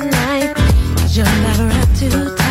at. You're never up to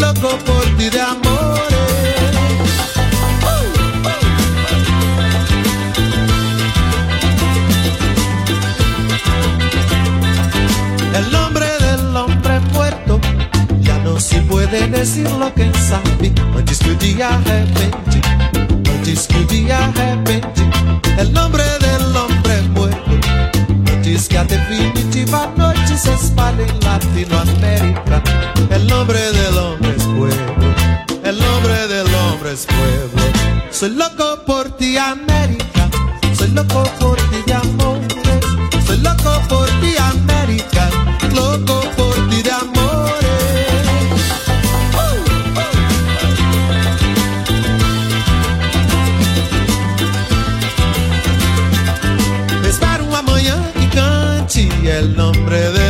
loco por ti de amores El nombre del hombre muerto ya no se puede decir lo que sabe. Antes que o dia arrepende, antes que o dia arrepende. El nombre del hombre muerto, antes que a definitiva noite se espalhe en Latinoamérica. El nombre del hombre es pueblo, el nombre del hombre es pueblo. Soy loco por ti, América. Soy loco por ti de amores. Soy loco por ti, América. Loco por ti de cante el nombre. Não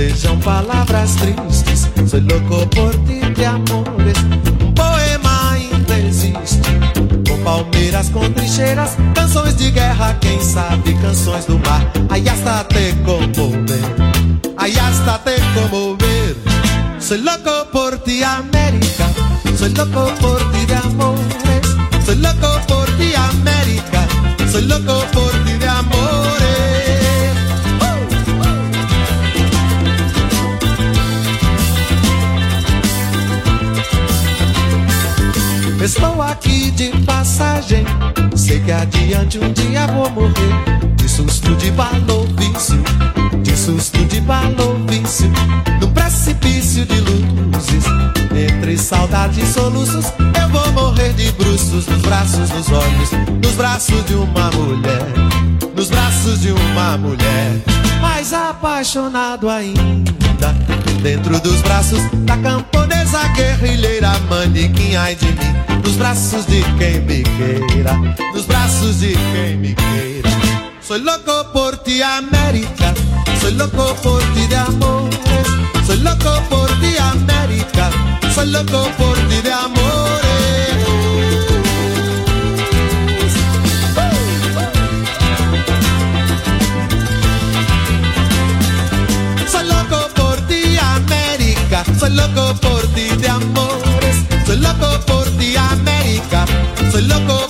sejam palavras tristes. Soy loco por ti de amores. Um poema ainda existe. Com palmeiras, com trincheiras, canções de guerra, quem sabe canções do mar. Aí hasta te comover, aí hasta te comover. Soy loco por ti, América. Soy loco por ti de amores. Soy loco por ti, América. Soy loco por ti de amores. Estou aqui de passagem. Sei que adiante um dia vou morrer. De susto de balofício, de susto de balofício. Num precipício de luzes, entre saudade e soluços. Eu vou morrer de bruços nos braços, nos olhos, nos braços de uma mulher. Nos braços de uma mulher. Mais apaixonado ainda. Dentro dos braços da camponesa guerrilheira Manequim, ai de mim Nos braços de quem me queira Nos braços de quem me queira Soy loco por ti, América Soy loco por ti de amores Soy loco por ti, América Soy loco por ti de amores Soy loco por ti, América. Soy loco por ti de amores. Soy loco por ti, América. Soy loco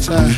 time.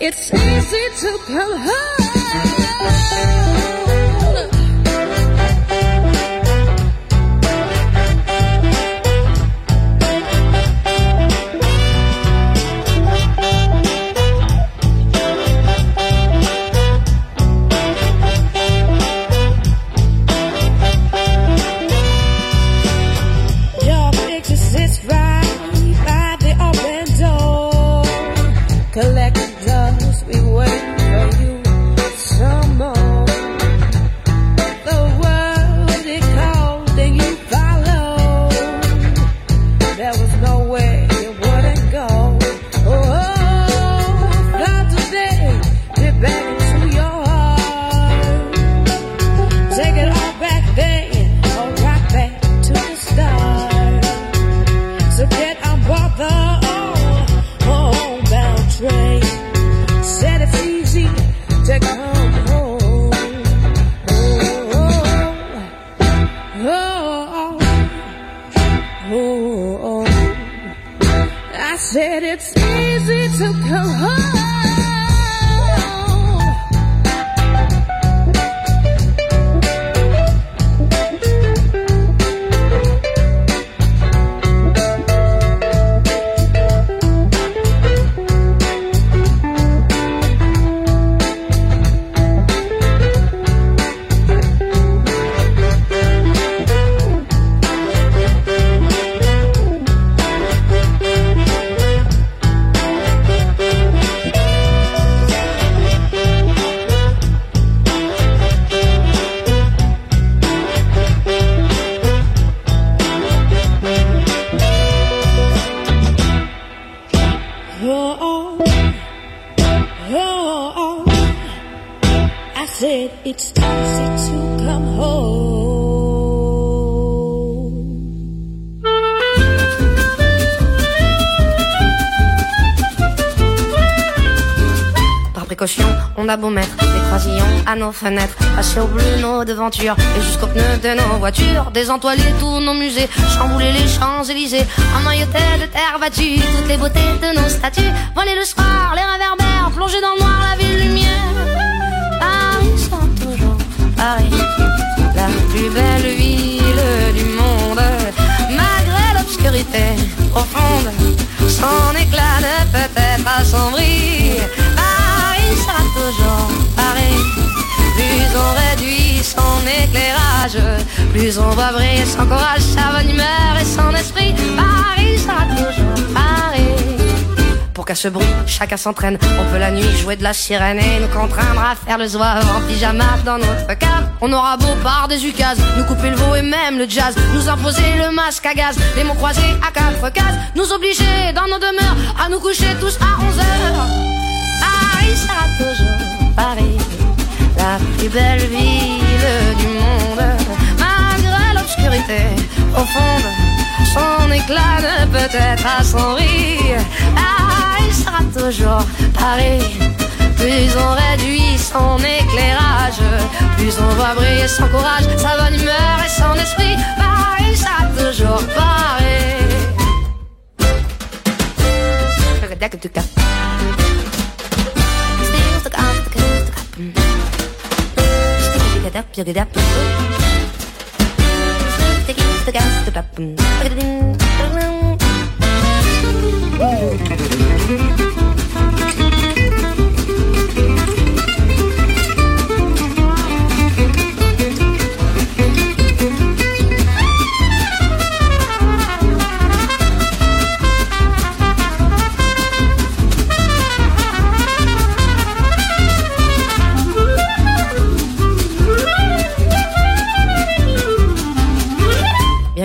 It's easy to come home. Des croisillons à nos fenêtres, passer au bleu nos devantures et jusqu'aux pneus de nos voitures, désentoiler tous nos musées, chambouler les Champs-Élysées, emmailloter de terre battue toutes les beautés de nos statues, voler le soir, les réverbères, plonger dans le noir la ville lumière. Paris sera toujours Paris, la plus belle ville du monde, malgré l'obscurité profonde, son éclat ne peut être assombri. Éclairage, plus on va briller son courage, sa bonne humeur et son esprit. Paris sera toujours Paris. Pour qu'à ce bruit, chacun s'entraîne. On peut la nuit jouer de la sirène et nous contraindre à faire le zouave en pyjama dans notre cave. On aura beau par des ukases, nous couper le veau et même le jazz, nous imposer le masque à gaz, les mots croisés à quatre cases, nous obliger dans nos demeures à nous coucher tous à 11 heures. Paris sera toujours Paris, la plus belle ville du monde, malgré l'obscurité profonde. Son éclat ne peut être assombri. Paris sera toujours Paris. Plus on réduit son éclairage, plus on va briller son courage, sa bonne humeur et son esprit. Paris sera toujours Paris. it up, jug it up.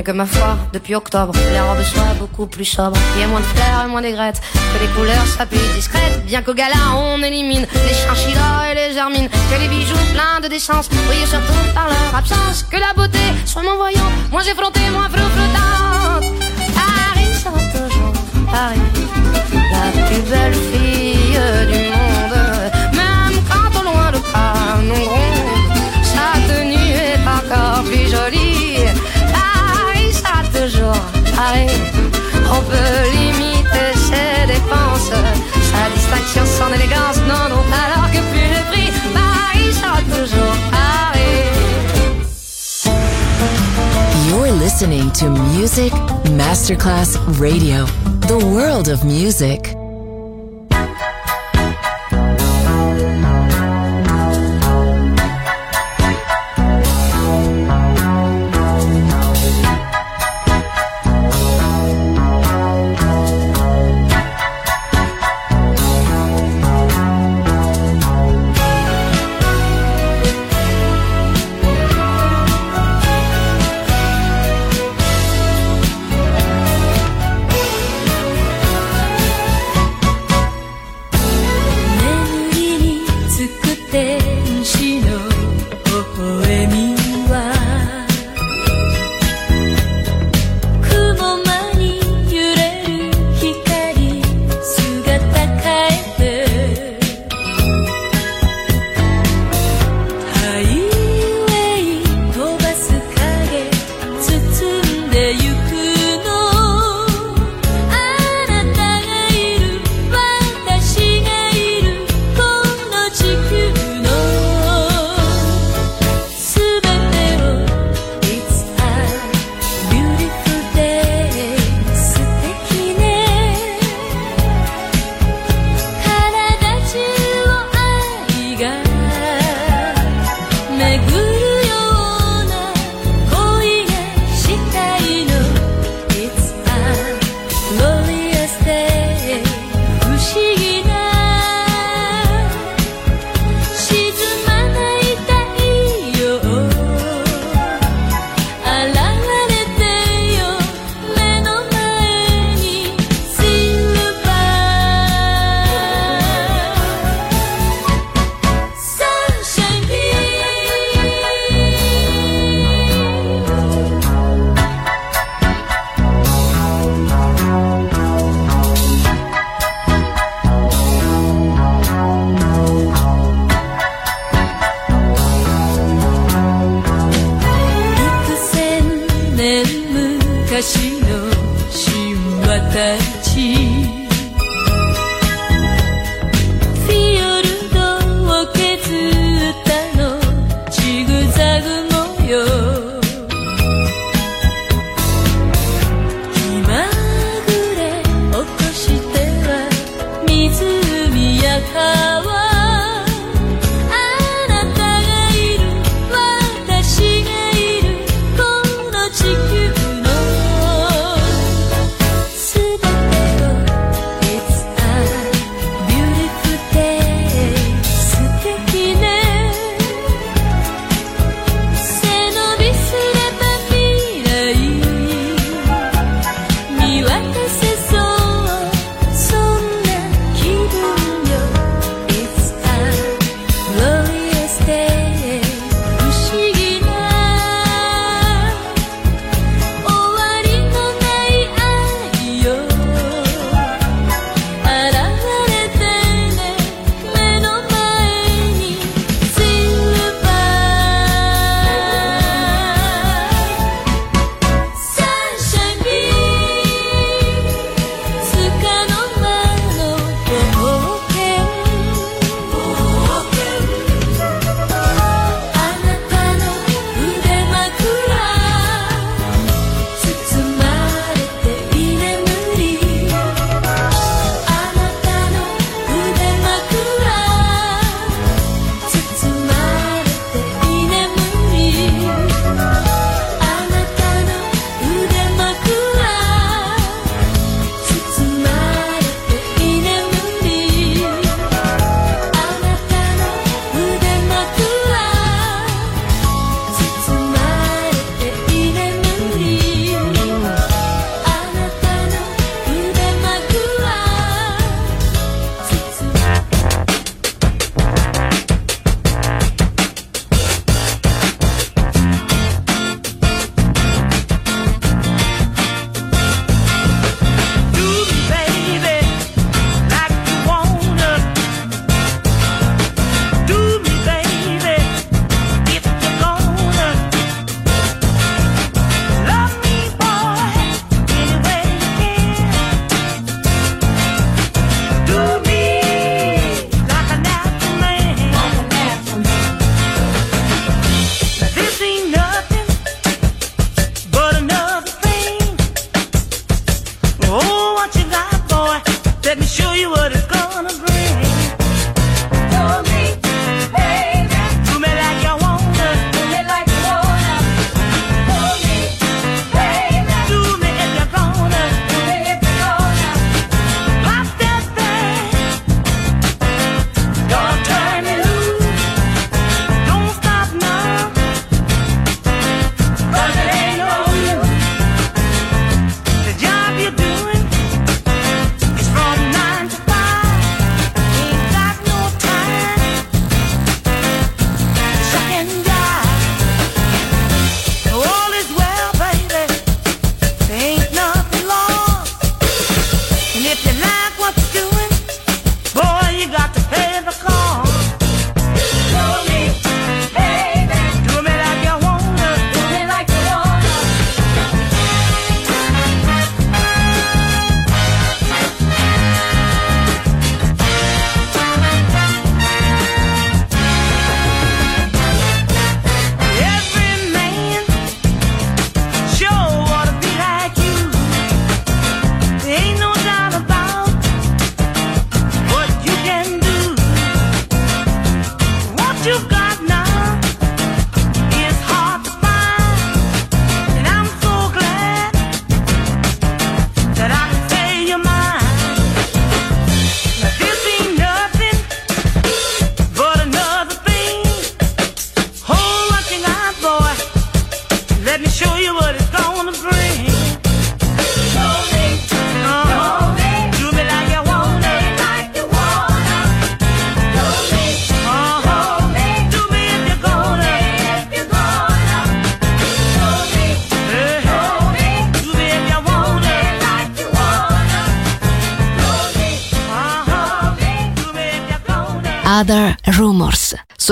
Que ma foi, depuis octobre, les robes soient beaucoup plus sobres. Il y a moins de fleurs et moins d'aigrettes, que les couleurs soient plus discrètes. Bien qu'au gala on élimine les chinchillas et les germines, que les bijoux pleins de décence brillent surtout par leur absence. Que la beauté soit mon voyant, moins effrontée, moins flottante. Paris sera toujours Paris, la plus belle fille du monde. Même quand au loin le canon gronde, sa tenue est encore plus jolie. On peut limiter ses dépenses, sa distinction, son élégance, non, non, alors que plus le prix, Paris sera toujours. You're listening to Music Masterclass Radio, the world of music.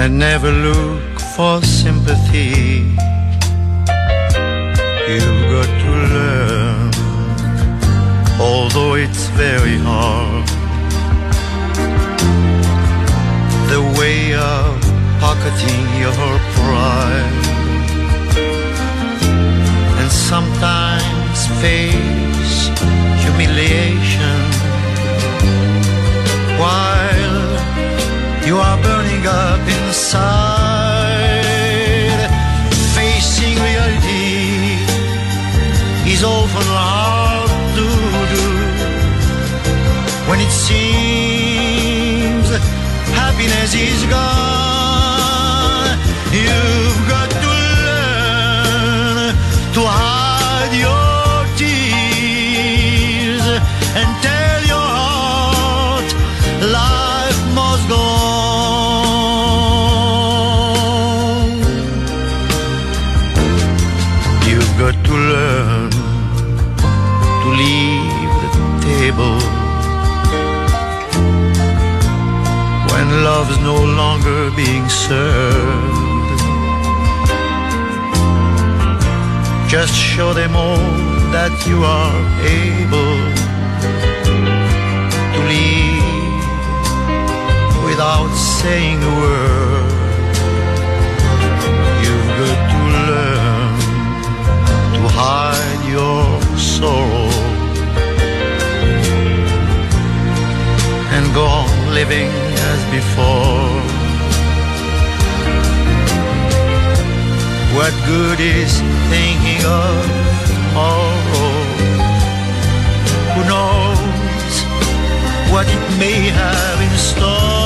And never look for sympathy. You've got to learn although it's very hard. The way of pocketing your pride and sometimes face humiliation while you are burning up inside. Facing reality is often hard to do when it seems happiness is gone. You've got to learn to hide love's no longer being served. Just show them all that you are able to leave without saying a word. You've got to learn to hide your sorrow and go on living before. What good is thinking of tomorrow? Who knows what it may have in store?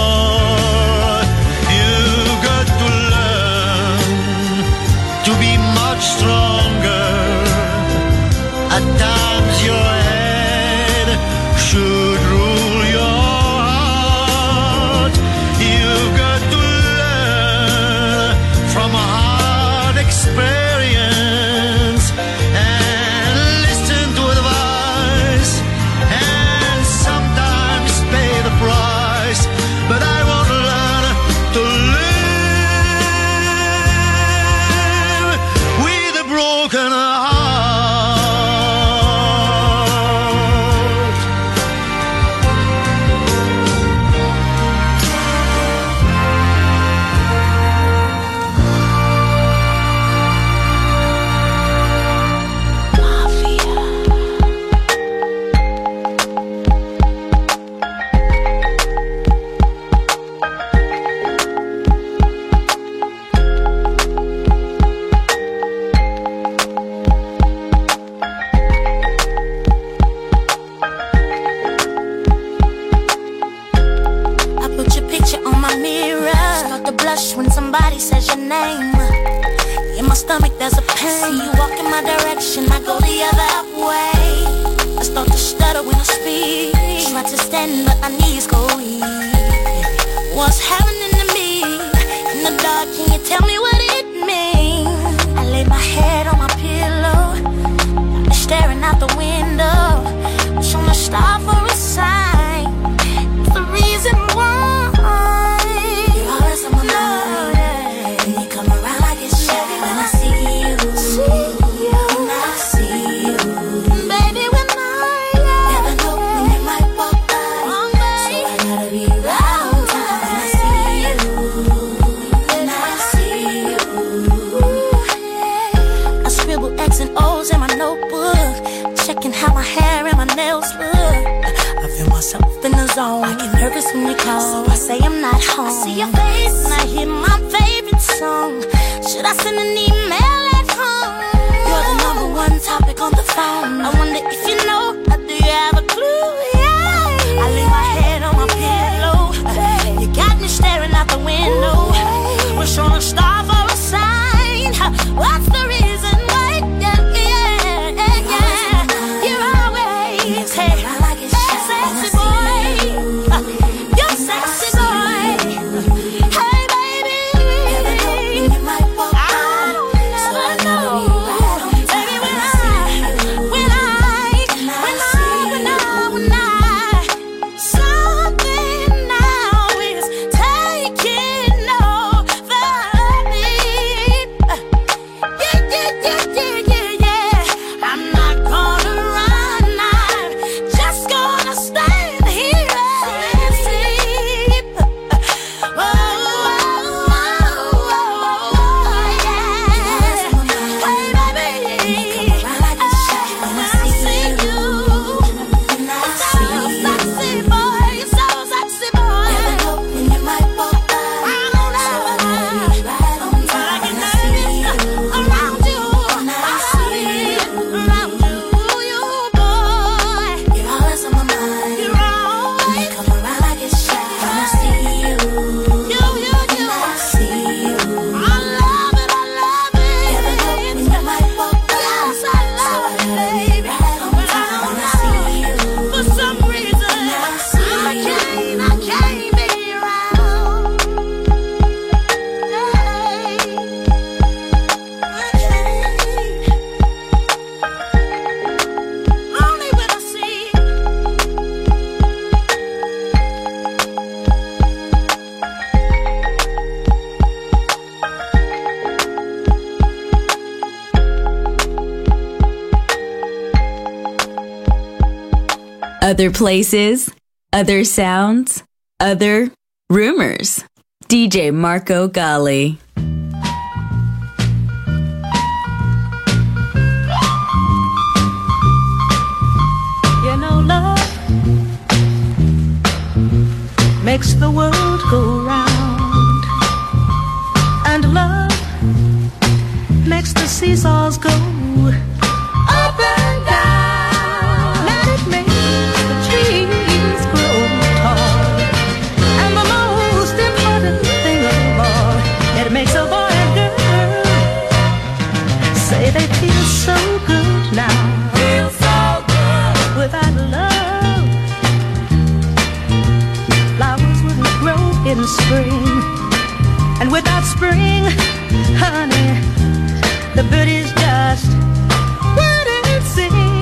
face when you call. I say I'm not home. I see your face and I hear my favorite song. Should I send an email? other places, other sounds, other rumors. DJ Marco Gally. You know, love makes the world go round, and love makes the seesaws go in spring. And without spring, honey, the birdies just wouldn't sing.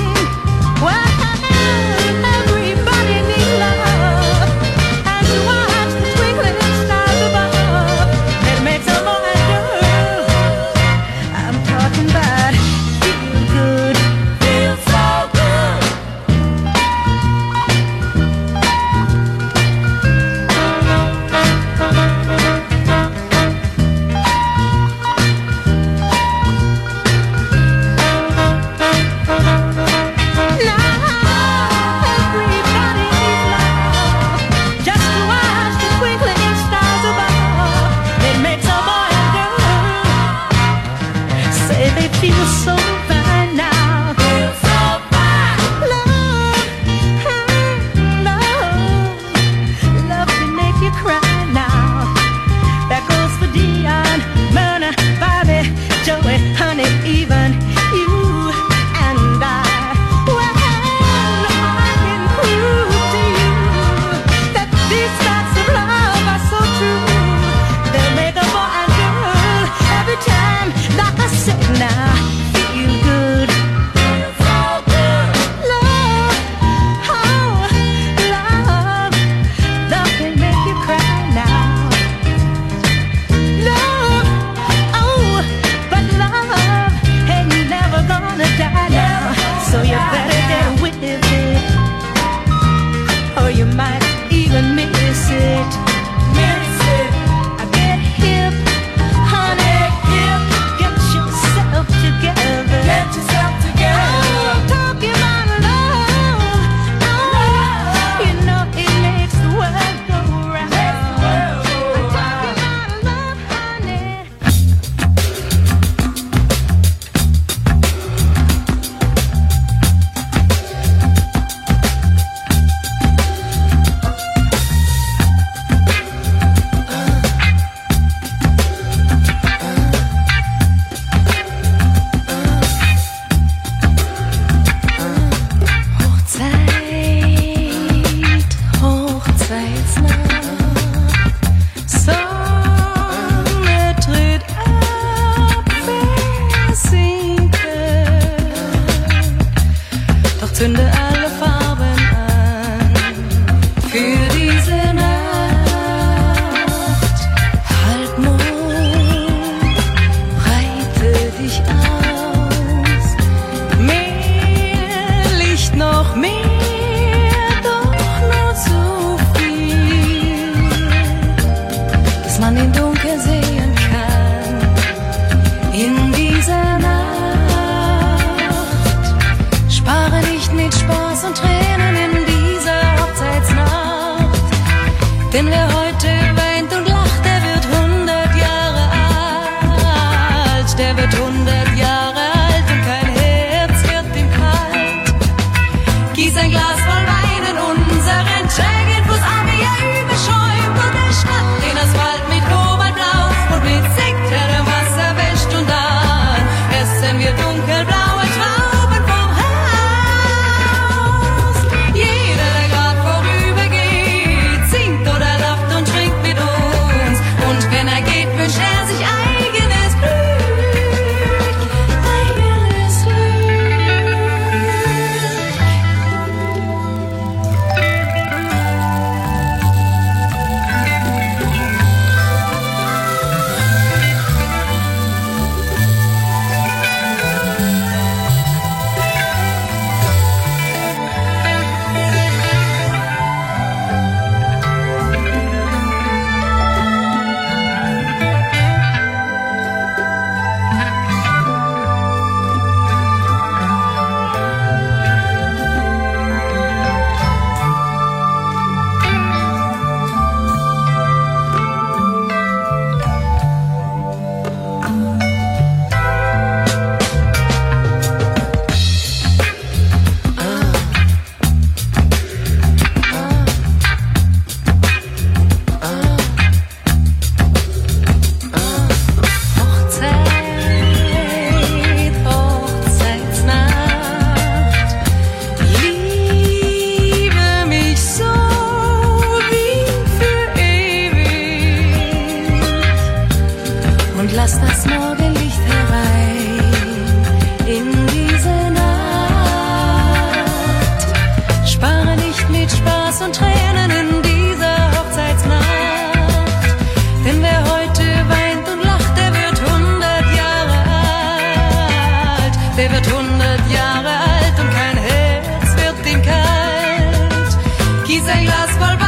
Say las palabras.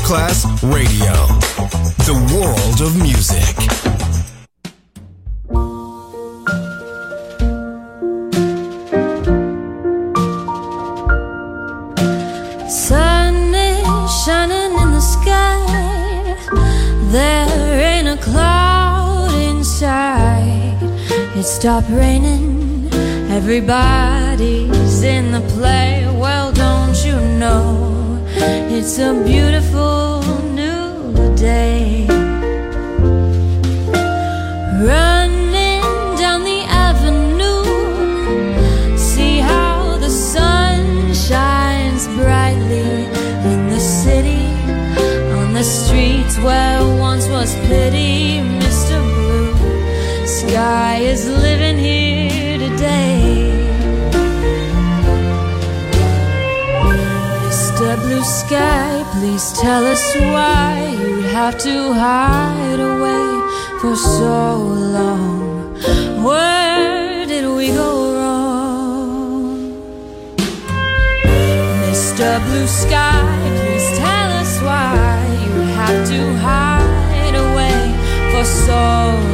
Class Radio. The world of music. Sun is shining in the sky. There ain't a cloud inside. It stopped raining. Everybody's in the place. It's a beautiful new day. Running down the avenue, see how the sun shines brightly in the city, on the streets where once was pity. Mr. Blue, sky is living here. sky. Please tell us why you have to hide away for so long. Where did we go wrong? Mr. Blue Sky, please tell us why you have to hide away for so long.